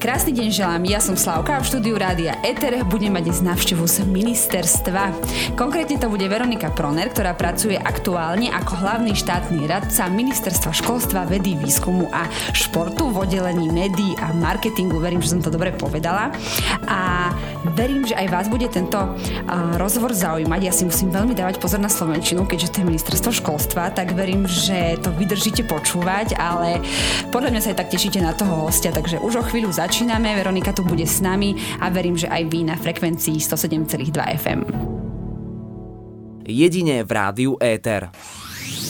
Krásny deň želám, ja som Slavka a v štúdiu Rádia Eter budem mať dnes návštevu z ministerstva. Konkrétne to bude Veronika Proner, ktorá pracuje aktuálne ako hlavný štátny radca Ministerstva školstva, vedy, výskumu a športu v oddelení médií a marketingu. Verím, že som to dobre povedala. A verím, že aj vás bude tento rozhovor zaujímať. Ja si musím veľmi dávať pozor na Slovenčinu, keďže to je ministerstvo školstva, tak verím, že to vydržíte počúvať, ale podľa mňa sa aj tak tešíte na toho hostia, takže už o chvíľu začíname. Veronika tu bude s nami a verím, že aj vy na frekvencii 107,2 FM. Jedine v rádiu Éter.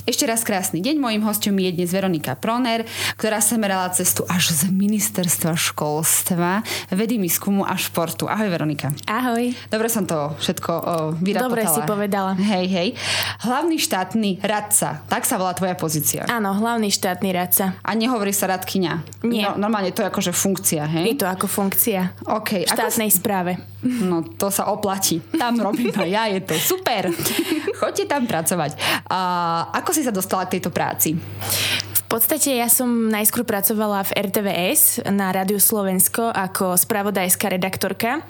Ešte raz krásny deň. Mojím hostom je dnes Veronika Proner, ktorá sa merala cestu až z ministerstva školstva, vedy, výskumu a športu. Ahoj Veronika. Ahoj. Dobre som to všetko o, vyrapotala. Dobre si povedala. Hej, hej. Hlavný štátny radca, tak sa volá tvoja pozícia. Áno, hlavný štátny radca. A nehovorí sa radkyňa. Nie. No, normálne to je akože funkcia, hej? Je to ako funkcia OK. v štátnej Ako... správe. No to sa oplatí. Tam robím aj ja, je to super. Choďte tam pracovať. A ako si sa dostala k tejto práci? V podstate ja som najskôr pracovala v RTVS na Rádiu Slovensko ako spravodajská redaktorka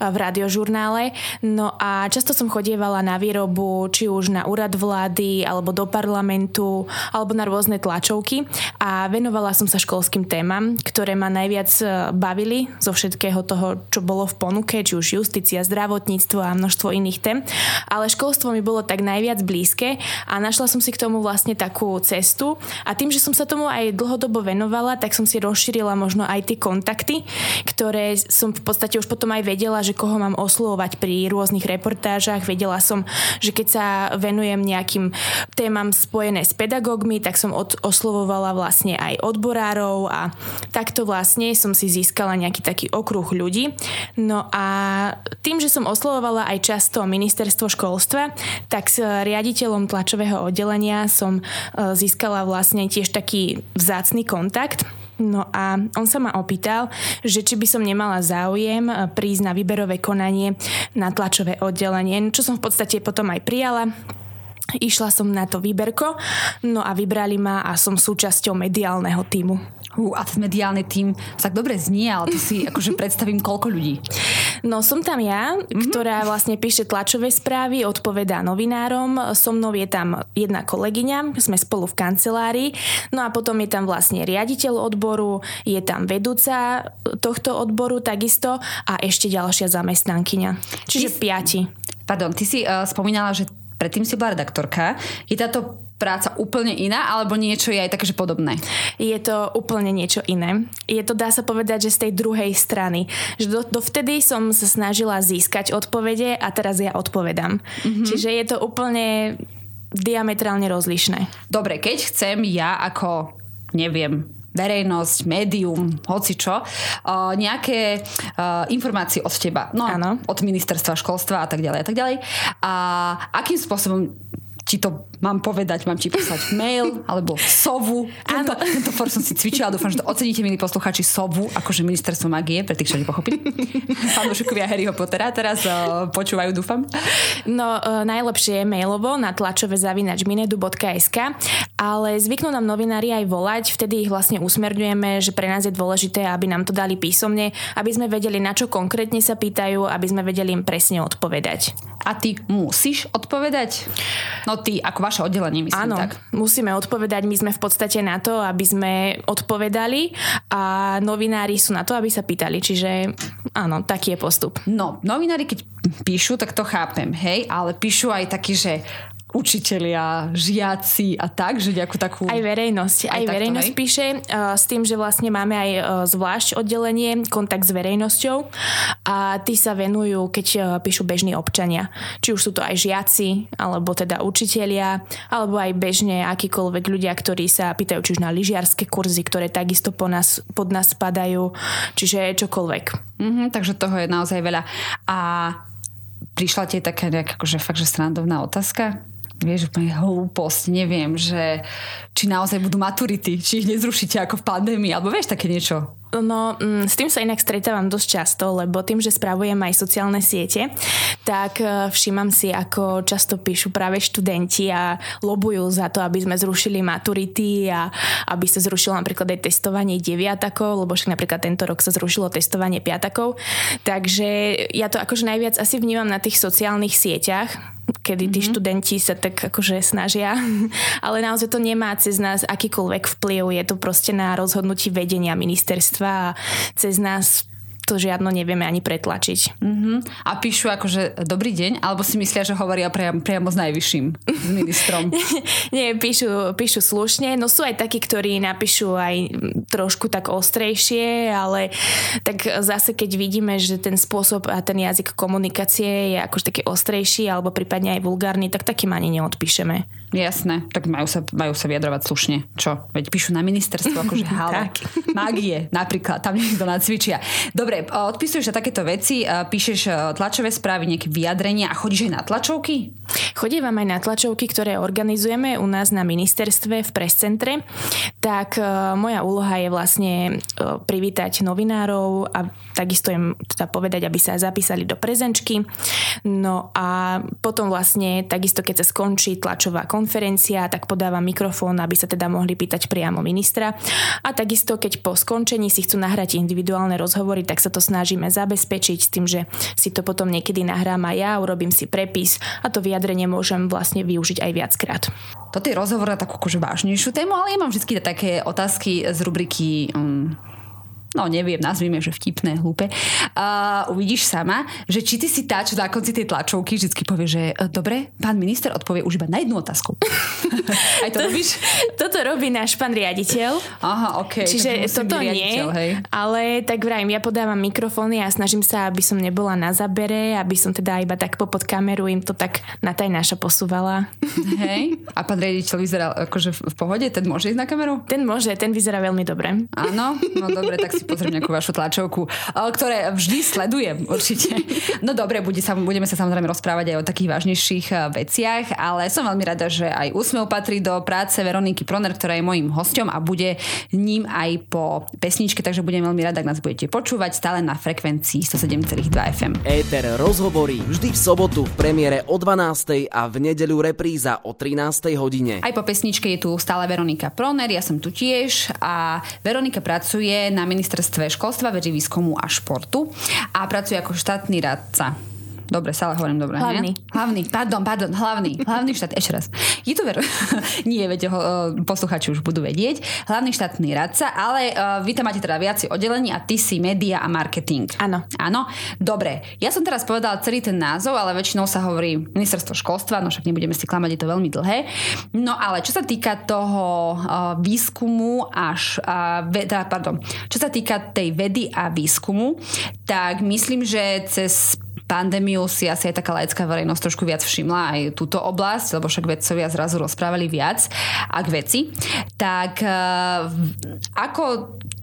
v radiožurnále. No a často som chodievala na výrobu, či už na úrad vlády, alebo do parlamentu, alebo na rôzne tlačovky a venovala som sa školským témam, ktoré ma najviac e, bavili zo všetkého toho, čo bolo v ponuke, či už justícia, zdravotníctvo a množstvo iných tém. Ale školstvo mi bolo tak najviac blízke a našla som si k tomu vlastne takú cestu a tým, že že som sa tomu aj dlhodobo venovala, tak som si rozšírila možno aj tie kontakty, ktoré som v podstate už potom aj vedela, že koho mám oslovovať pri rôznych reportážach. Vedela som, že keď sa venujem nejakým témam spojené s pedagógmi, tak som od, oslovovala vlastne aj odborárov a takto vlastne som si získala nejaký taký okruh ľudí. No a tým, že som oslovovala aj často ministerstvo školstva, tak s riaditeľom tlačového oddelenia som e, získala vlastne tiež tiež taký vzácný kontakt. No a on sa ma opýtal, že či by som nemala záujem eh, prísť na výberové konanie na tlačové oddelenie, čo som v podstate potom aj prijala. Išla som na to výberko, no a vybrali ma a som súčasťou mediálneho týmu. Uh, a mediálny tým tak dobre znie, ale to si akože predstavím koľko ľudí. No som tam ja, mm-hmm. ktorá vlastne píše tlačové správy, odpovedá novinárom. So mnou je tam jedna kolegyňa, sme spolu v kancelárii. No a potom je tam vlastne riaditeľ odboru, je tam vedúca tohto odboru takisto a ešte ďalšia zamestnankyňa. Čiže ty, piati. Pardon, ty si uh, spomínala, že predtým si bola redaktorka. Je táto práca úplne iná, alebo niečo je aj také, že podobné? Je to úplne niečo iné. Je to, dá sa povedať, že z tej druhej strany. Že do, dovtedy som sa snažila získať odpovede a teraz ja odpovedám. Mm-hmm. Čiže je to úplne diametrálne rozlišné. Dobre, keď chcem ja ako, neviem, verejnosť, médium, hoci čo, uh, nejaké uh, informácie od teba, no, ano. od ministerstva školstva a tak ďalej a tak ďalej. A akým spôsobom ti to mám povedať, mám ti poslať mail alebo sovu. Tento, tento for som si cvičila, dúfam, že to oceníte, milí poslucháči, sovu, akože ministerstvo magie, pre tých, čo nepochopili. Fanúšikovia Harryho Pottera teraz uh, počúvajú, dúfam. No, uh, najlepšie je mailovo na tlačové zavinač minedu.sk, ale zvyknú nám novinári aj volať, vtedy ich vlastne usmerňujeme, že pre nás je dôležité, aby nám to dali písomne, aby sme vedeli, na čo konkrétne sa pýtajú, aby sme vedeli im presne odpovedať. A ty musíš odpovedať? No ty, ako vaše oddelenie, myslím Áno, tak. musíme odpovedať. My sme v podstate na to, aby sme odpovedali a novinári sú na to, aby sa pýtali. Čiže áno, taký je postup. No, novinári keď píšu, tak to chápem, hej, ale píšu aj taký, že učitelia, žiaci a tak, že nejakú takú... Aj verejnosť. Aj, aj verejnosť takto, píše uh, s tým, že vlastne máme aj uh, zvlášť oddelenie, kontakt s verejnosťou a tí sa venujú, keď uh, píšu bežní občania. Či už sú to aj žiaci, alebo teda učitelia, alebo aj bežne akýkoľvek ľudia, ktorí sa pýtajú či už na lyžiarske kurzy, ktoré takisto po nás, pod nás spadajú, čiže čokoľvek. Mm-hmm, takže toho je naozaj veľa. A prišla ti taká nejaká akože fakt, že srandovná otázka? Vieš, úplne hlúposť, neviem, že či naozaj budú maturity, či ich nezrušíte ako v pandémii, alebo vieš také niečo No, mm, s tým sa inak stretávam dosť často, lebo tým, že spravujem aj sociálne siete, tak e, všímam si, ako často píšu práve študenti a lobujú za to, aby sme zrušili maturity a aby sa zrušilo napríklad aj testovanie deviatakov, lebo však napríklad tento rok sa zrušilo testovanie piatakov. Takže ja to akože najviac asi vnímam na tých sociálnych sieťach, kedy tí mm-hmm. študenti sa tak akože snažia, ale naozaj to nemá cez nás akýkoľvek vplyv, je to proste na rozhodnutí vedenia ministerstva a cez nás to žiadno nevieme ani pretlačiť. Uh-huh. A píšu akože dobrý deň, alebo si myslia, že hovoria priam, priamo s najvyšším, s ministrom? Nie, píšu, píšu slušne, no sú aj takí, ktorí napíšu aj trošku tak ostrejšie, ale tak zase keď vidíme, že ten spôsob a ten jazyk komunikácie je akož taký ostrejší alebo prípadne aj vulgárny, tak takým ani neodpíšeme. Jasné, tak majú sa, majú sa vyjadrovať slušne. Čo? Veď píšu na ministerstvo, akože halo. Magie napríklad, tam niekto nacvičia. Dobre, odpisuješ sa takéto veci, píšeš tlačové správy, nejaké vyjadrenia a chodíš aj na tlačovky? Chodím aj na tlačovky, ktoré organizujeme u nás na ministerstve v prescentre. Tak moja úloha je vlastne privítať novinárov a takisto im teda povedať, aby sa zapísali do prezenčky. No a potom vlastne takisto, keď sa skončí tlačová konferencia, tak podávam mikrofón, aby sa teda mohli pýtať priamo ministra. A takisto, keď po skončení si chcú nahrať individuálne rozhovory, tak sa to snažíme zabezpečiť s tým, že si to potom niekedy nahrám aj ja, urobím si prepis a to vyjadrenie môžem vlastne využiť aj viackrát. Toto je rozhovor na takú akože vážnejšiu tému, ale ja mám vždy také otázky z rubriky um, no neviem, nazvime, že vtipné, hlúpe, uh, uvidíš sama, že či ty si tá, čo na konci tej tlačovky vždy povie, že uh, dobre, pán minister odpovie už iba na jednu otázku. Aj to, to robíš? Toto robí náš pán riaditeľ. Aha, ok. Čiže toto nie, hej. ale tak vrajím, ja podávam mikrofóny a snažím sa, aby som nebola na zabere, aby som teda iba tak popod kameru im to tak na tajnáša posúvala. Hej. A pán riaditeľ vyzeral akože v pohode? Ten môže ísť na kameru? Ten môže, ten vyzerá veľmi dobre. Áno? No dobre, tak si pozriem nejakú vašu tlačovku, ktoré vždy sledujem určite. No dobre, bude sa, budeme sa samozrejme rozprávať aj o takých vážnejších veciach, ale som veľmi rada, že aj úsmev patrí do práce Veroniky Proner, ktorá je mojím hosťom a bude ním aj po pesničke, takže budem veľmi rada, ak nás budete počúvať stále na frekvencii 107,2 FM. Éter rozhovorí vždy v sobotu v premiére o 12. a v nedeľu repríza o 13. hodine. Aj po pesničke je tu stále Veronika Proner, ja som tu tiež a Veronika pracuje na ministerstve ministerstve školstva, vedy, výskumu a športu. A pracuje ako štátny radca Dobre, stále hovorím dobre. Hlavný. Nie? Hlavný, pardon, pardon, hlavný. Hlavný štát, ešte raz. Je to veru. Nie, viete, ho, posluchači už budú vedieť. Hlavný štátny radca, ale uh, vy tam máte teda viac oddelení a ty si média a marketing. Áno. Áno. Dobre, ja som teraz povedala celý ten názov, ale väčšinou sa hovorí ministerstvo školstva, no však nebudeme si klamať, je to veľmi dlhé. No ale čo sa týka toho uh, výskumu až, uh, veda, pardon, čo sa týka tej vedy a výskumu, tak myslím, že cez pandémiu si asi aj taká laická verejnosť trošku viac všimla aj túto oblasť, lebo však vedcovia zrazu rozprávali viac a k veci. Tak e, ako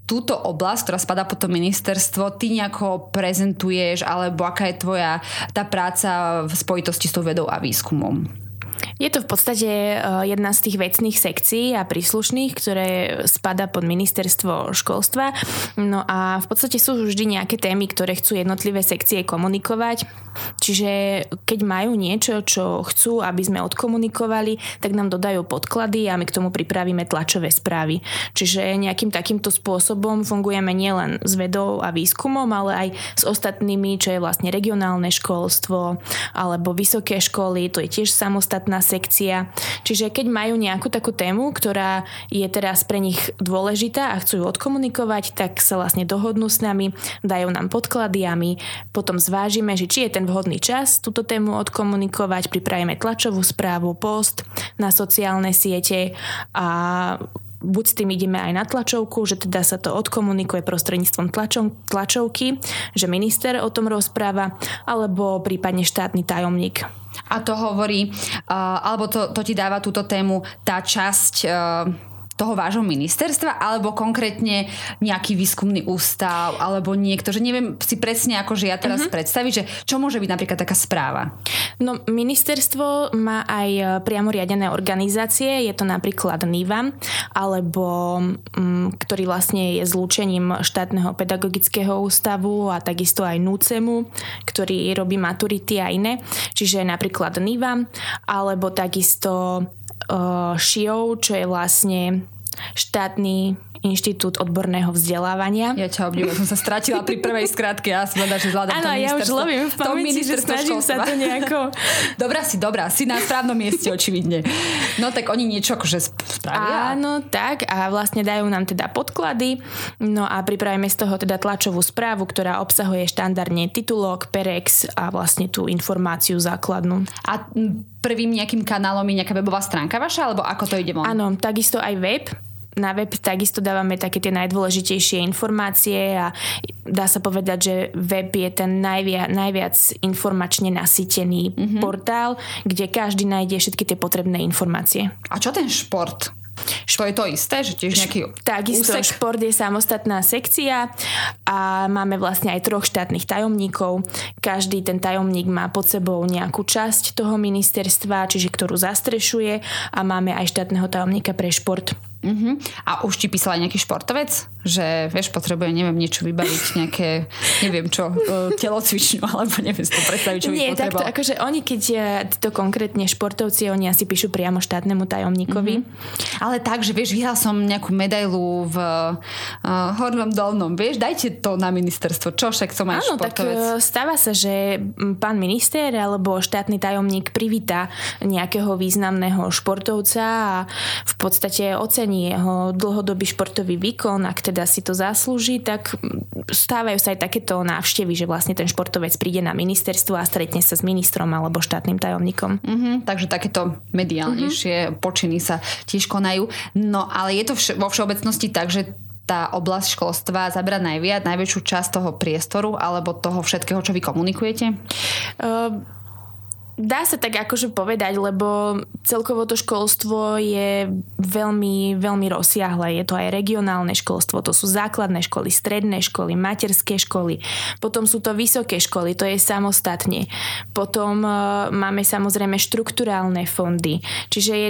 túto oblasť, ktorá spadá pod to ministerstvo, ty nejako prezentuješ, alebo aká je tvoja tá práca v spojitosti s tou vedou a výskumom? Je to v podstate e, jedna z tých vecných sekcií a príslušných, ktoré spada pod ministerstvo školstva. No a v podstate sú vždy nejaké témy, ktoré chcú jednotlivé sekcie komunikovať. Čiže keď majú niečo, čo chcú, aby sme odkomunikovali, tak nám dodajú podklady a my k tomu pripravíme tlačové správy. Čiže nejakým takýmto spôsobom fungujeme nielen s vedou a výskumom, ale aj s ostatnými, čo je vlastne regionálne školstvo alebo vysoké školy, to je tiež samostatná sekcia. Čiže keď majú nejakú takú tému, ktorá je teraz pre nich dôležitá a chcú ju odkomunikovať, tak sa vlastne dohodnú s nami, dajú nám podklady a my potom zvážime, že či je ten vhodný čas túto tému odkomunikovať, pripravíme tlačovú správu, post na sociálne siete a buď s tým ideme aj na tlačovku, že teda sa to odkomunikuje prostredníctvom tlačov, tlačovky, že minister o tom rozpráva, alebo prípadne štátny tajomník. A to hovorí, uh, alebo to, to ti dáva túto tému tá časť uh, toho vášho ministerstva, alebo konkrétne nejaký výskumný ústav, alebo niekto, že neviem si presne ako, že ja teraz uh-huh. predstaviť, že čo môže byť napríklad taká správa? No, ministerstvo má aj e, priamo riadené organizácie, je to napríklad NIVA, alebo m, mm, ktorý vlastne je zlúčením štátneho pedagogického ústavu a takisto aj NUCEMu, ktorý robí maturity a iné, čiže napríklad NIVA, alebo takisto uh, ŠIOV, čo je vlastne štátny inštitút odborného vzdelávania. Ja ťa obdivujem, som sa stratila pri prvej skratke, ja som vedela, že zvládam Áno, ja už lovím v pamäti, že snažím sa to nejako... dobrá si, dobrá, si na správnom mieste očividne. No tak oni niečo akože spravia. Áno, tak a vlastne dajú nám teda podklady, no a pripravíme z toho teda tlačovú správu, ktorá obsahuje štandardne titulok, perex a vlastne tú informáciu základnú. A prvým nejakým kanálom je nejaká webová stránka vaša, alebo ako to ide von? Áno, takisto aj web, na web takisto dávame také tie najdôležitejšie informácie a dá sa povedať, že web je ten najviac, najviac informačne nasýtený mm-hmm. portál, kde každý nájde všetky tie potrebné informácie. A čo ten šport? To je to isté, že tiež nejaký Takisto úsek? šport je samostatná sekcia a máme vlastne aj troch štátnych tajomníkov. Každý ten tajomník má pod sebou nejakú časť toho ministerstva, čiže ktorú zastrešuje a máme aj štátneho tajomníka pre šport. Uh-huh. A už ti písal aj nejaký športovec? Že, vieš, potrebuje, neviem, niečo vybaviť, nejaké, neviem čo, e, telocvičňu, alebo neviem si to predstaviť, čo Nie, by potreboval. takto, akože oni, keď e, to konkrétne športovci, oni asi píšu priamo štátnemu tajomníkovi. Uh-huh. Ale tak, že vieš, vyhral som nejakú medailu v uh, Hornom Dolnom, vieš, dajte to na ministerstvo, čo však som aj Áno, športovec. tak stáva sa, že pán minister alebo štátny tajomník privíta nejakého významného športovca a v podstate ocení ocení jeho dlhodobý športový výkon, ak teda si to zaslúži, tak stávajú sa aj takéto návštevy, že vlastne ten športovec príde na ministerstvo a stretne sa s ministrom alebo štátnym tajomníkom. Mm-hmm, takže takéto mediálnejšie mm-hmm. počiny sa tiež konajú. No ale je to vš- vo všeobecnosti tak, že tá oblasť školstva zabera najviac, najväčšiu časť toho priestoru alebo toho všetkého, čo vy komunikujete? Uh, Dá sa tak akože povedať, lebo celkovo to školstvo je veľmi, veľmi rozsiahle. Je to aj regionálne školstvo, to sú základné školy, stredné školy, materské školy, potom sú to vysoké školy, to je samostatne. Potom uh, máme samozrejme štrukturálne fondy, čiže je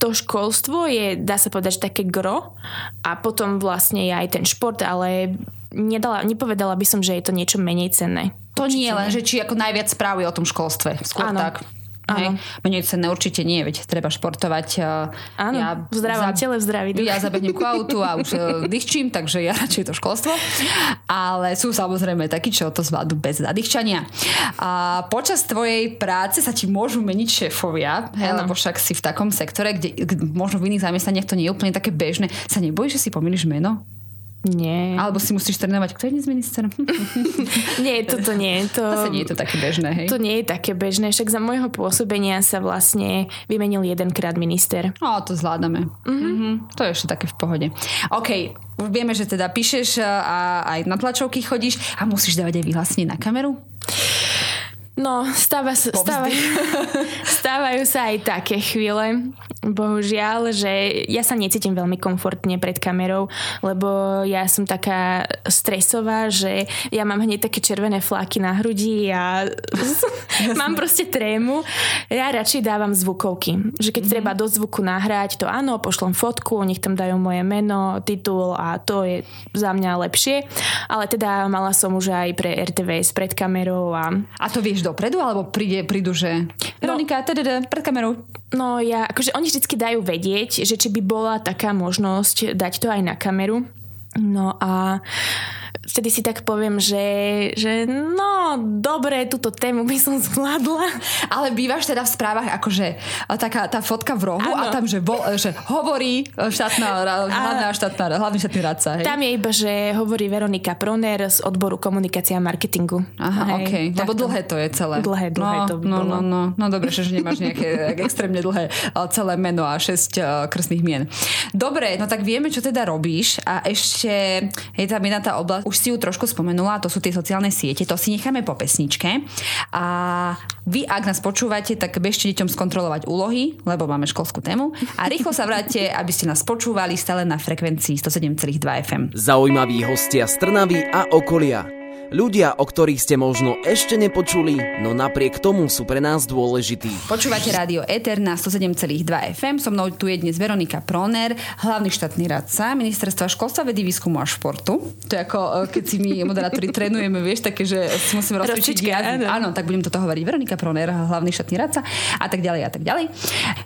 to školstvo je, dá sa povedať, také gro a potom vlastne je aj ten šport, ale nedala, nepovedala by som, že je to niečo menej cenné. To určite nie len, že či ako najviac správy o tom školstve. Skôr ano. tak. Hej. Menej cenné určite nie, veď treba športovať. Áno, ja v zdravom za, tele, v zdraví duch. Ja zabehnem ku autu a už e, dýchčím, takže ja radšej to školstvo. Ale sú samozrejme takí, čo to zvládnu bez nadýchčania. A počas tvojej práce sa ti môžu meniť šéfovia, hej, lebo však si v takom sektore, kde, kde možno v iných zamestnaniach to nie je úplne také bežné. Sa nebojíš, že si pomýliš meno? Nie. Alebo si musíš trénovať, kto je dnes minister? nie, toto nie. To, Zase nie je to také bežné, hej? To nie je také bežné, však za môjho pôsobenia sa vlastne vymenil jedenkrát minister. O, to zvládame. Mm-hmm. Mm-hmm. To je ešte také v pohode. OK, už vieme, že teda píšeš a aj na tlačovky chodíš a musíš dávať aj vyhlásenie na kameru? No, stáva, stávajú, stávajú sa aj také chvíle, bohužiaľ, že ja sa necítim veľmi komfortne pred kamerou, lebo ja som taká stresová, že ja mám hneď také červené fláky na hrudi a mám proste trému. Ja radšej dávam zvukovky, že keď mm-hmm. treba do zvuku nahrať, to áno, pošlom fotku, nech tam dajú moje meno, titul a to je za mňa lepšie, ale teda mala som už aj pre RTVS pred kamerou a... A to vieš do dopredu, alebo príde, prídu, že Veronika, no, pred kamerou? No ja, akože oni vždy dajú vedieť, že či by bola taká možnosť dať to aj na kameru. No a vtedy si tak poviem, že, že no, dobre, túto tému by som zvládla. Ale bývaš teda v správach akože taká tá fotka v rohu ano. a tam, že, bol, že hovorí štátna, hlavná štátna, hlavný štátny radca. Hej? Tam je iba, že hovorí Veronika Proner z odboru komunikácia a marketingu. Aha, hej, okay. Lebo dlhé to je celé. Dlhé, dlhé no, to by no, bolo. No, no, no, dobre, že nemáš nejaké extrémne dlhé celé meno a šesť krstných mien. Dobre, no tak vieme, čo teda robíš a ešte je tam jedna tá oblasť, už si ju trošku spomenula, to sú tie sociálne siete, to si necháme po pesničke. A vy, ak nás počúvate, tak bežte deťom skontrolovať úlohy, lebo máme školskú tému a rýchlo sa vráte, aby ste nás počúvali stále na frekvencii 107,2 FM. Zaujímaví hostia z Trnavy a okolia. Ľudia, o ktorých ste možno ešte nepočuli, no napriek tomu sú pre nás dôležití. Počúvate rádio Eter na 107,2 FM. So mnou tu je dnes Veronika Proner, hlavný štátny radca Ministerstva školstva, vedy, výskumu a športu. To je ako, e, keď si my moderátori trénujeme, vieš, také, že si musíme rozcvičiť. Áno, tak budem toto hovoriť. Veronika Proner, hlavný štátny radca a tak ďalej a tak ďalej.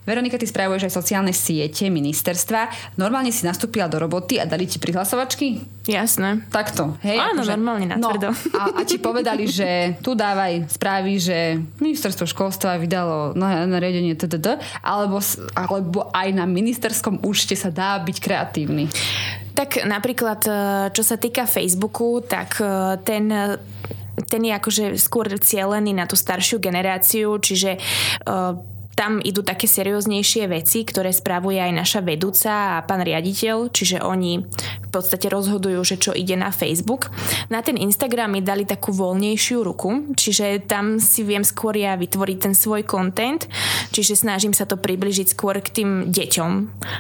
Veronika, ty spravuješ aj sociálne siete ministerstva. Normálne si nastúpila do roboty a dali ti prihlasovačky? Jasné. Takto, hej? Áno, akože, normálne na tvrdo. No, a, a ti povedali, že tu dávaj správy, že ministerstvo školstva vydalo nariadenie TTD, alebo, alebo aj na ministerskom účte sa dá byť kreatívny. Tak napríklad, e, čo sa týka Facebooku, tak e, ten ten je akože skôr cielený na tú staršiu generáciu, čiže uh, tam idú také serióznejšie veci, ktoré spravuje aj naša vedúca a pán riaditeľ, čiže oni v podstate rozhodujú, že čo ide na Facebook. Na ten Instagram mi dali takú voľnejšiu ruku, čiže tam si viem skôr ja vytvoriť ten svoj content, čiže snažím sa to približiť skôr k tým deťom,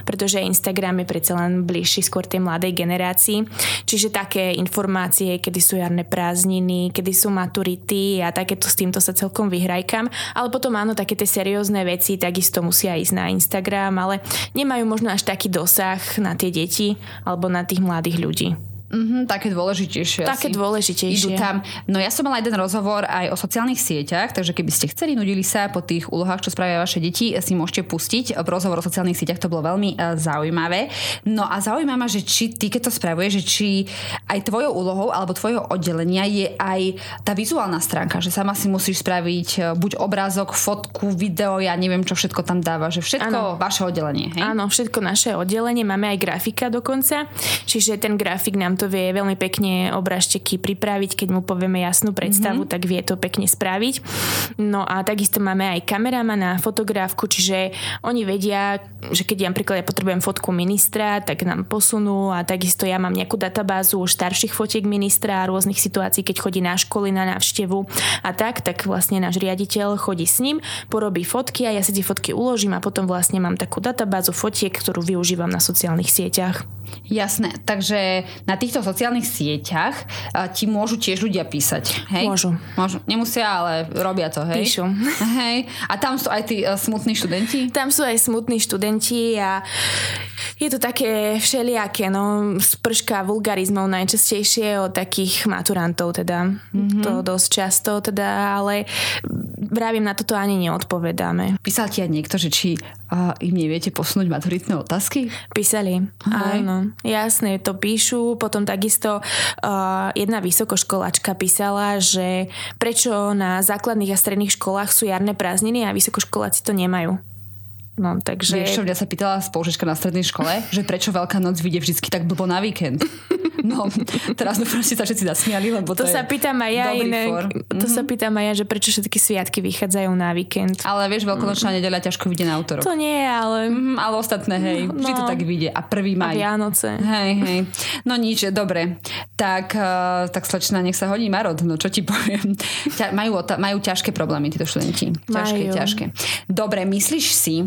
pretože Instagram je predsa len bližší skôr tej mladej generácii. Čiže také informácie, kedy sú jarné prázdniny, kedy sú maturity a takéto s týmto sa celkom vyhrajkam. Ale potom áno, také tie seriózne veci takisto musia ísť na Instagram, ale nemajú možno až taký dosah na tie deti alebo na tých mladých ľudí. Mm-hmm, také dôležitejšie. Také asi. dôležitejšie. Idú tam. No ja som mala jeden rozhovor aj o sociálnych sieťach, takže keby ste chceli, nudili sa po tých úlohách, čo spravia vaše deti, si môžete pustiť. V rozhovor o sociálnych sieťach to bolo veľmi uh, zaujímavé. No a zaujíma ma, že či ty, keď to spravuje, že či aj tvojou úlohou alebo tvojho oddelenia je aj tá vizuálna stránka, že sama si musíš spraviť uh, buď obrázok, fotku, video, ja neviem, čo všetko tam dáva, že všetko ano. vaše oddelenie. Hej? Áno, všetko naše oddelenie, máme aj grafika dokonca, čiže ten grafik nám to to vie veľmi pekne obražteky pripraviť, keď mu povieme jasnú predstavu, mm-hmm. tak vie to pekne spraviť. No a takisto máme aj kameramana, fotografku, čiže oni vedia, že keď ja napríklad ja potrebujem fotku ministra, tak nám posunú a takisto ja mám nejakú databázu starších fotiek ministra a rôznych situácií, keď chodí na školy na návštevu a tak, tak vlastne náš riaditeľ chodí s ním, porobí fotky a ja si tie fotky uložím a potom vlastne mám takú databázu fotiek, ktorú využívam na sociálnych sieťach. Jasné, takže na týchto sociálnych sieťach ti môžu tiež ľudia písať, hej? Môžu. Môžu. Nemusia, ale robia to, hej? Píšu. Hej. A tam sú aj tí uh, smutní študenti? Tam sú aj smutní študenti a je to také všelijaké, no, sprška vulgarizmov najčastejšie od takých maturantov, teda. Mm-hmm. To dosť často, teda, ale vravím, na toto ani neodpovedáme. Písal ti aj niekto, že či uh, im neviete posunúť maturitné otázky? Písali, Aj. áno. Jasne, to píšu. Potom takisto uh, jedna vysokoškolačka písala, že prečo na základných a stredných školách sú jarné prázdniny a vysokoškoláci to nemajú. No, takže... Vieš čo, mňa sa pýtala spolužička na strednej škole, že prečo Veľká noc vyjde vždy tak blbo na víkend. No, teraz dúfam, že sa všetci zasmiali, lebo to, to sa pýtam aj ja inak. For. To mm-hmm. sa pýtam aj ja, že prečo všetky sviatky vychádzajú na víkend. Ale vieš, veľkonočná mm-hmm. nedeľa ťažko vyjde na autorok. To nie, ale... Mm-hmm, ale ostatné, hej, no, vždy to tak vyjde. A prvý maj. A Vianoce. Hej, hej. No nič, dobre. Tak, uh, tak slečna, nech sa hodí Marot, no čo ti poviem. Ťa, majú, majú ťažké problémy títo študenti. Ťažké, majú. ťažké. Dobre, myslíš si,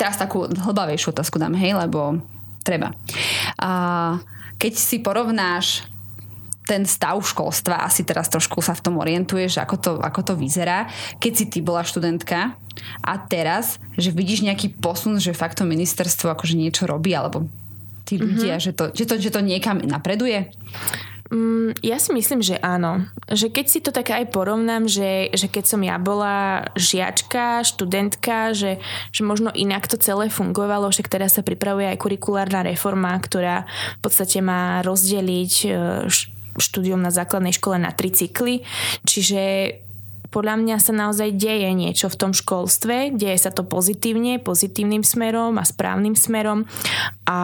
teraz takú hlbavejšiu otázku dám, hej, lebo treba. A keď si porovnáš ten stav školstva, asi teraz trošku sa v tom orientuješ, ako to, ako to vyzerá. Keď si ty bola študentka a teraz, že vidíš nejaký posun, že fakt to ministerstvo akože niečo robí, alebo tí ľudia, mm-hmm. že, to, že, to, že to niekam napreduje? Mm, ja si myslím, že áno. Že keď si to tak aj porovnám, že, že keď som ja bola žiačka, študentka, že, že možno inak to celé fungovalo, však teraz sa pripravuje aj kurikulárna reforma, ktorá v podstate má rozdeliť e, štúdium na základnej škole na tri cykly. Čiže podľa mňa sa naozaj deje niečo v tom školstve, deje sa to pozitívne, pozitívnym smerom a správnym smerom a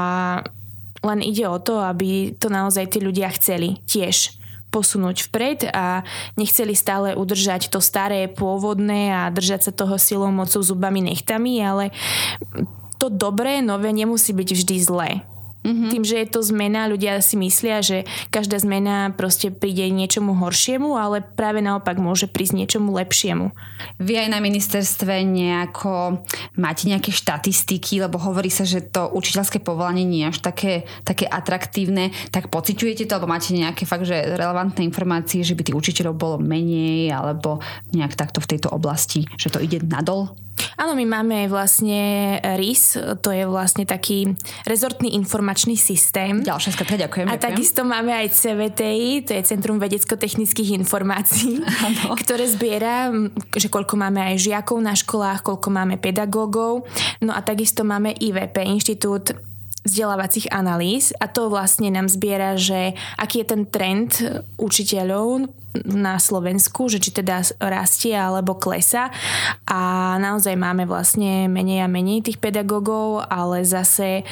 len ide o to, aby to naozaj tí ľudia chceli tiež posunúť vpred a nechceli stále udržať to staré, pôvodné a držať sa toho silou, mocou, zubami, nechtami, ale to dobré, nové nemusí byť vždy zlé. Mm-hmm. Tým, že je to zmena, ľudia si myslia, že každá zmena proste príde niečomu horšiemu, ale práve naopak môže prísť niečomu lepšiemu. Vy aj na ministerstve nejako máte nejaké štatistiky, lebo hovorí sa, že to učiteľské povolanie nie je až také, také atraktívne, tak pociťujete to, alebo máte nejaké fakt, že relevantné informácie, že by tých učiteľov bolo menej, alebo nejak takto v tejto oblasti, že to ide nadol? Áno, my máme vlastne RIS, to je vlastne taký rezortný informačný systém. Ďalšia skratka, ďakujem. A ďakujem. takisto máme aj CVTI, to je Centrum vedecko-technických informácií, ano. ktoré zbiera, že koľko máme aj žiakov na školách, koľko máme pedagógov. No a takisto máme IVP, Inštitút vzdelávacích analýz a to vlastne nám zbiera, že aký je ten trend učiteľov na Slovensku, že či teda rastie alebo klesa a naozaj máme vlastne menej a menej tých pedagógov, ale zase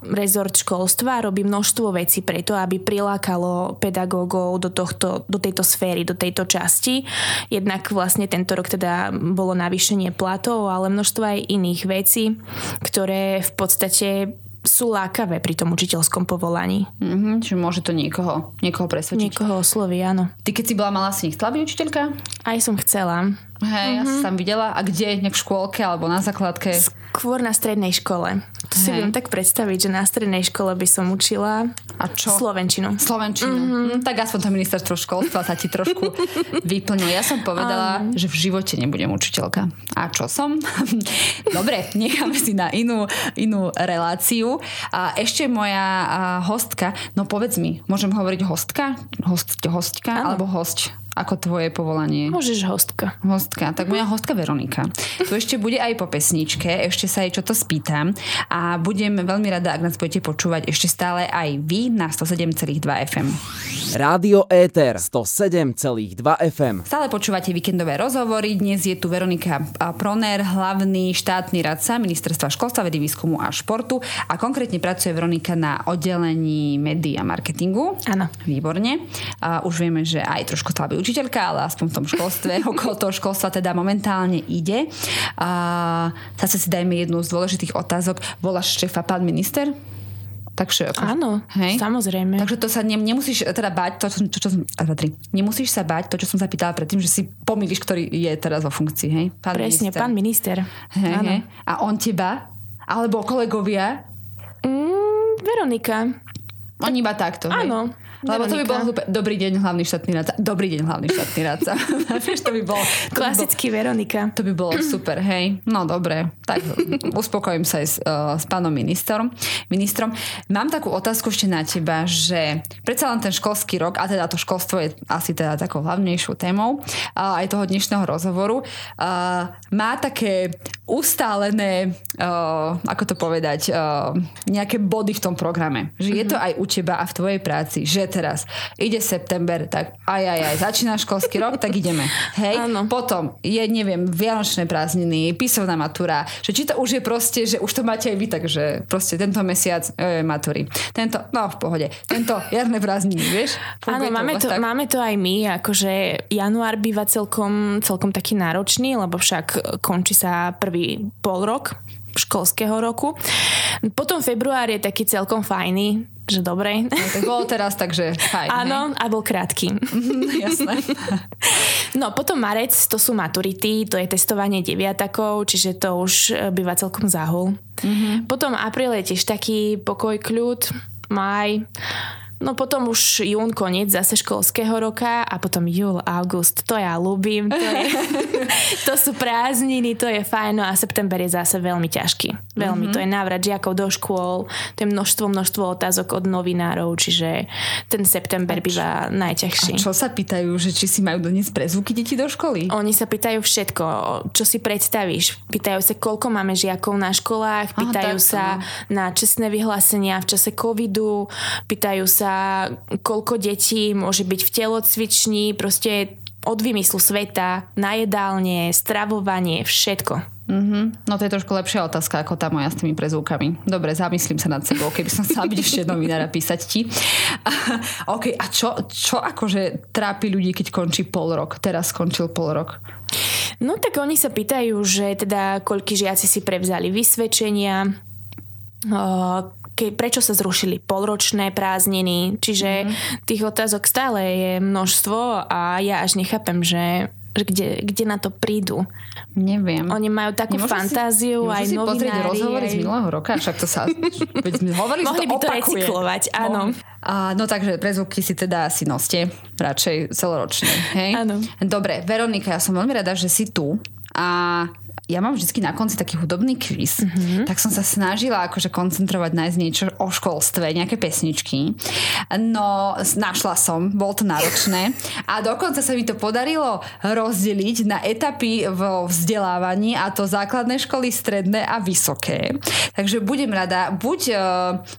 rezort školstva robí množstvo vecí preto, aby prilákalo pedagógov do, tohto, do tejto sféry, do tejto časti. Jednak vlastne tento rok teda bolo navýšenie platov, ale množstvo aj iných vecí, ktoré v podstate sú lákavé pri tom učiteľskom povolaní. Mm-hmm, čiže môže to niekoho, niekoho presvedčiť. Niekoho osloví, áno. Ty keď si bola malá, si nechcela byť učiteľka? Aj som chcela. Hej, mm-hmm. ja som tam videla. A kde? Nejak v škôlke alebo na základke? Skôr na strednej škole. To si viem tak predstaviť, že na strednej škole by som učila a čo? Slovenčinu. Slovenčinu. Mm-hmm. Mm, tak aspoň to ministerstvo školstva sa ti trošku vyplnilo. Ja som povedala, um. že v živote nebudem učiteľka. A čo som? Dobre, necháme si na inú, inú reláciu. A ešte moja hostka, no povedz mi, môžem hovoriť hostka? Host, hostka ano. alebo host? Ako tvoje povolanie? Môžeš hostka. Hostka. Tak moja hostka Veronika. Tu ešte bude aj po pesničke, ešte sa jej čo to spýtam a budem veľmi rada, ak nás budete počúvať ešte stále aj vy na 107,2 FM. Rádio Éter 107,2 FM. Stále počúvate víkendové rozhovory. Dnes je tu Veronika Proner, hlavný štátny radca Ministerstva školstva, vedy, výskumu a športu a konkrétne pracuje Veronika na oddelení médií a marketingu. Áno. Výborne. A už vieme, že aj trošku slabý učiteľka, ale aspoň v tom školstve, okolo toho školstva teda momentálne ide. A zase si dajme jednu z dôležitých otázok. Voláš šéfa pán minister? Takže ako, Áno, hej? samozrejme. Takže to sa ne, nemusíš teda bať, to, čo, čo, čo, tri. nemusíš sa bať, to, čo som sa pýtala predtým, že si pomýliš, ktorý je teraz vo funkcii, hej? Pán Presne, minister. pán minister. Hej, hej. A on teba? Alebo kolegovia? Mm, Veronika. Oni iba takto. Áno. Hej? Lebo to by hlúpe. Dobrý deň, hlavný štátny radca. Dobrý deň, hlavný štátny radca. Vieš, to by by bolo, Veronika. To by bolo super, hej. No dobre, tak uspokojím sa aj s, uh, s pánom ministrom. ministrom. Mám takú otázku ešte na teba, že predsa len ten školský rok, a teda to školstvo je asi teda takou hlavnejšou témou uh, aj toho dnešného rozhovoru, uh, má také ustálené, uh, ako to povedať, uh, nejaké body v tom programe. Že mm-hmm. je to mhm. aj u teba a v tvojej práci, že teraz ide september, tak aj, aj, aj, začína školský rok, tak ideme. Hej? Áno. Potom je, neviem, vianočné prázdniny, písovná matúra, že či to už je proste, že už to máte aj vy, takže proste tento mesiac e, matúry. Tento, no v pohode, tento jarné prázdniny, vieš? Áno, máme to, máme to aj my, akože január býva celkom, celkom taký náročný, lebo však končí sa prvý pol rok školského roku. Potom február je taký celkom fajný, že dobre. No, tak bolo teraz, takže fajn. Áno, a bol krátky. Jasné. No potom marec, to sú maturity, to je testovanie deviatakov, čiže to už e, býva celkom záhul. Mm-hmm. Potom apríl je tiež taký pokoj, kľud, maj, No potom už jún, koniec zase školského roka a potom júl, august, to ja ľúbim, to, je, to sú prázdniny, to je fajn, no a september je zase veľmi ťažký. Veľmi, mm-hmm. to je návrat žiakov do škôl, to je množstvo, množstvo otázok od novinárov, čiže ten september a býva najťažší. A čo sa pýtajú, že či si majú doniesť prezvuky deti do školy? Oni sa pýtajú všetko, čo si predstavíš. Pýtajú sa, koľko máme žiakov na školách, pýtajú Aha, sa no. na čestné vyhlásenia v čase covidu, pýtajú sa koľko detí môže byť v telocvični, proste od vymyslu sveta, na jedálne, stravovanie, všetko. Mm-hmm. No to je trošku lepšia otázka ako tá moja s tými prezvukami. Dobre, zamyslím sa nad sebou, keby som chcela byť ešte novinára písať ti. OK, a čo, čo akože trápi ľudí, keď končí pol rok? Teraz skončil pol rok. No tak oni sa pýtajú, že teda koľky žiaci si prevzali vysvedčenia, ke, prečo sa zrušili polročné prázdniny, čiže mm-hmm. tých otázok stále je množstvo a ja až nechápem, že že kde, kde na to prídu. Neviem. Oni majú takú nemôžu fantáziu, si, aj si novinári. pozrieť rozhovory aj... z minulého roka, však to sa... Veď sme hovorili, Mohli by to, to recyklovať, áno. A, no takže prezvuky si teda asi noste, radšej celoročne, hej? Áno. Dobre, Veronika, ja som veľmi rada, že si tu a ja mám vždy na konci taký hudobný quiz, mm-hmm. tak som sa snažila akože koncentrovať, nájsť niečo o školstve, nejaké pesničky. No, našla som, bolo to náročné a dokonca sa mi to podarilo rozdeliť na etapy vo vzdelávaní a to základné školy, stredné a vysoké. Takže budem rada, buď uh,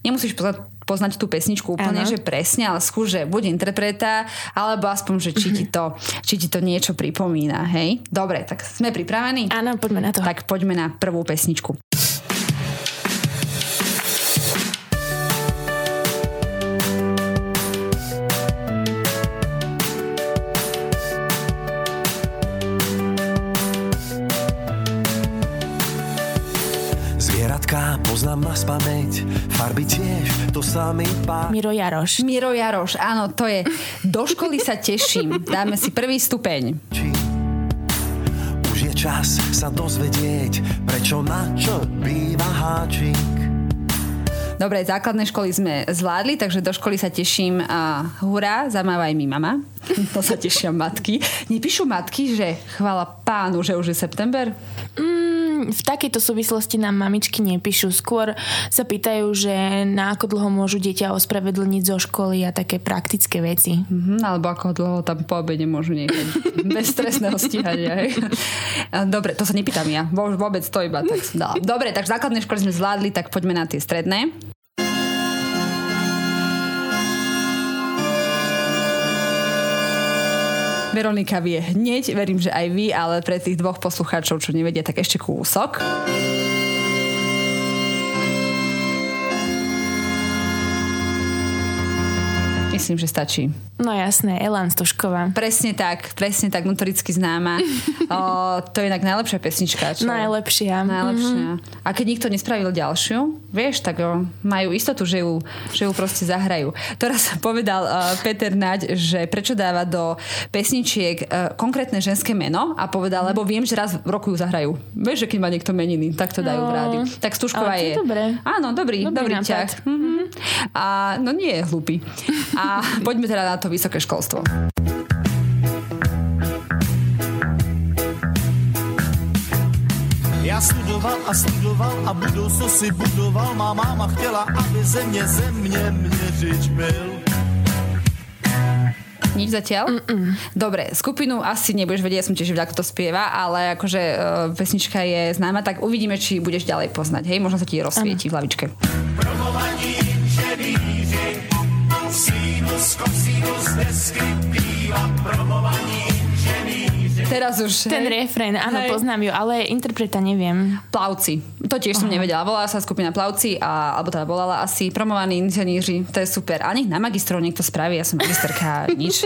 nemusíš poznať poznať tú pesničku úplne, ano. že presne, ale skúže buď interpreta, alebo aspoň, že či ti to, či ti to niečo pripomína, hej? Dobre, tak sme pripravení? Áno, poďme na to. Tak poďme na prvú pesničku. Miro Jaroš. Miro Jaroš, áno, to je. Do školy sa teším. Dáme si prvý stupeň. Už je čas sa dozvedieť, prečo na čo býva háčik. Dobre, základné školy sme zvládli, takže do školy sa teším. A hurá, zamávaj mi mama. to sa tešia matky. Nepíšu matky, že chvála pánu, že už je september? Mm, v takejto súvislosti nám mamičky nepíšu. Skôr sa pýtajú, že na ako dlho môžu dieťa ospravedlniť zo školy a také praktické veci. Mm-hmm, alebo ako dlho tam po obede môžu nechať. Bez stresného stíhania. Dobre, to sa nepýtam ja. Vôbec to iba tak Dobre, tak základné školy sme zvládli, tak poďme na tie stredné. Veronika vie hneď, verím, že aj vy, ale pre tých dvoch poslucháčov, čo nevedia, tak ešte kúsok. Myslím, že stačí. No jasné, Elan Stošková. Presne tak, presne tak, notoricky známa. o, to je inak najlepšia pesnička. Čo? Najlepšia. Najlepšia. Mm-hmm. A keď nikto nespravil ďalšiu, vieš, tak o, majú istotu, že ju, že ju proste zahrajú. Teraz povedal uh, Peter Naď, že prečo dáva do pesničiek uh, konkrétne ženské meno a povedal, lebo viem, že raz v roku ju zahrajú. Vieš, že keď má niekto meniny, tak to dajú no, v rádiu. Tak Stušková je. Dobré. Áno, dobrý, dobrý, dobrý ťah. Mm-hmm. A no nie je hlupý. A poďme teda na to vysoké školstvo. Já studoval a studoval a budoucnost si budoval. Má máma chtěla, aby země země měřič byl. Nič zatiaľ? Mm-mm. Dobre, skupinu asi nebudeš vedieť, ja som tiež ako to spieva, ale akože uh, pesnička je známa, tak uvidíme, či budeš ďalej poznať, hej? Možno sa ti rozsvieti v hlavičke. Promovaní Sinus, kosinus, desky, píva, promovaní Teraz už. Ten hej. refrén, áno, hej. poznám ju, ale interpreta neviem. Plavci. To tiež Aha. som nevedela. Volala sa skupina Plavci, a, alebo teda volala asi promovaní inženíři. To je super. A nech na magistrov niekto spraví, ja som magisterka, nič.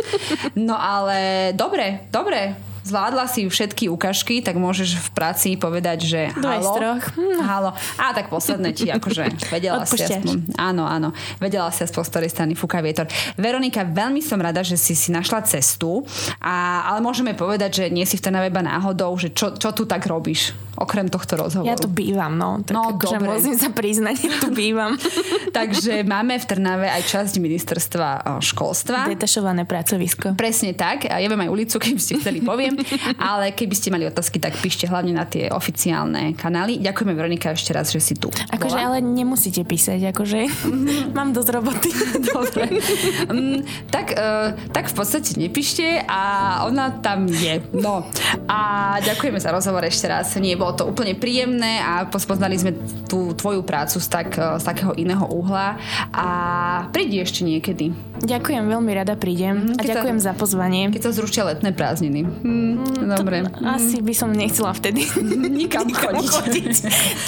No ale dobre, dobre zvládla si všetky ukážky, tak môžeš v práci povedať, že halo. Hm. Halo. A tak posledné ti akože vedela si aspoň. Áno, áno. Vedela si aspoň z ktorej strany fúka vietor. Veronika, veľmi som rada, že si si našla cestu, a, ale môžeme povedať, že nie si v tej iba náhodou, že čo, čo tu tak robíš, okrem tohto rozhovoru. Ja tu bývam, no. Tak no, akože musím sa priznať, tu bývam. Takže máme v Trnave aj časť ministerstva školstva. Detašované pracovisko. Presne tak. Ja viem aj ulicu, keby ste chceli poviem. Ale keby ste mali otázky, tak píšte hlavne na tie oficiálne kanály. Ďakujeme Veronika ešte raz, že si tu. Akože ale nemusíte písať, akože mám dosť roboty. Dobre. Um, tak, uh, tak v podstate nepíšte a ona tam je. No. A ďakujeme za rozhovor ešte raz. Nie, bolo to úplne príjemné a pospoznali sme tú tvoju prácu z, tak, z takého iného uhla a prídi ešte niekedy. Ďakujem, veľmi rada prídem mm, a ďakujem sa, za pozvanie. Keď sa zrušia letné prázdniny. Mm, dobre. To, mm. Asi by som nechcela vtedy nikam, nikam chodiť. chodiť.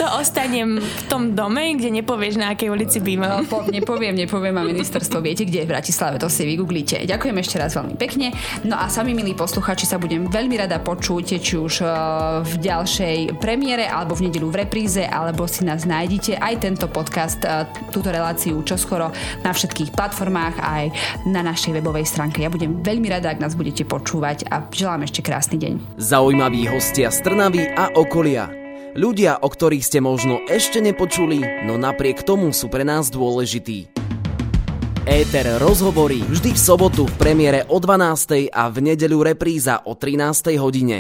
To ostanem v tom dome, kde nepovieš, na akej ulici bývam. No, po, nepoviem, nepoviem a ministerstvo viete, kde je v Bratislave, to si vygooglite. Ďakujem ešte raz veľmi pekne. No a sami, milí posluchači, sa budem veľmi rada počuť, či už uh, v ďalšej nedeľovej premiére alebo v nedeľu v repríze, alebo si nás nájdete aj tento podcast, e, túto reláciu čoskoro na všetkých platformách aj na našej webovej stránke. Ja budem veľmi rada, ak nás budete počúvať a želám ešte krásny deň. Zaujímaví hostia z Trnavy a okolia. Ľudia, o ktorých ste možno ešte nepočuli, no napriek tomu sú pre nás dôležití. Éter rozhovorí vždy v sobotu v premiére o 12. a v nedeľu repríza o 13. hodine.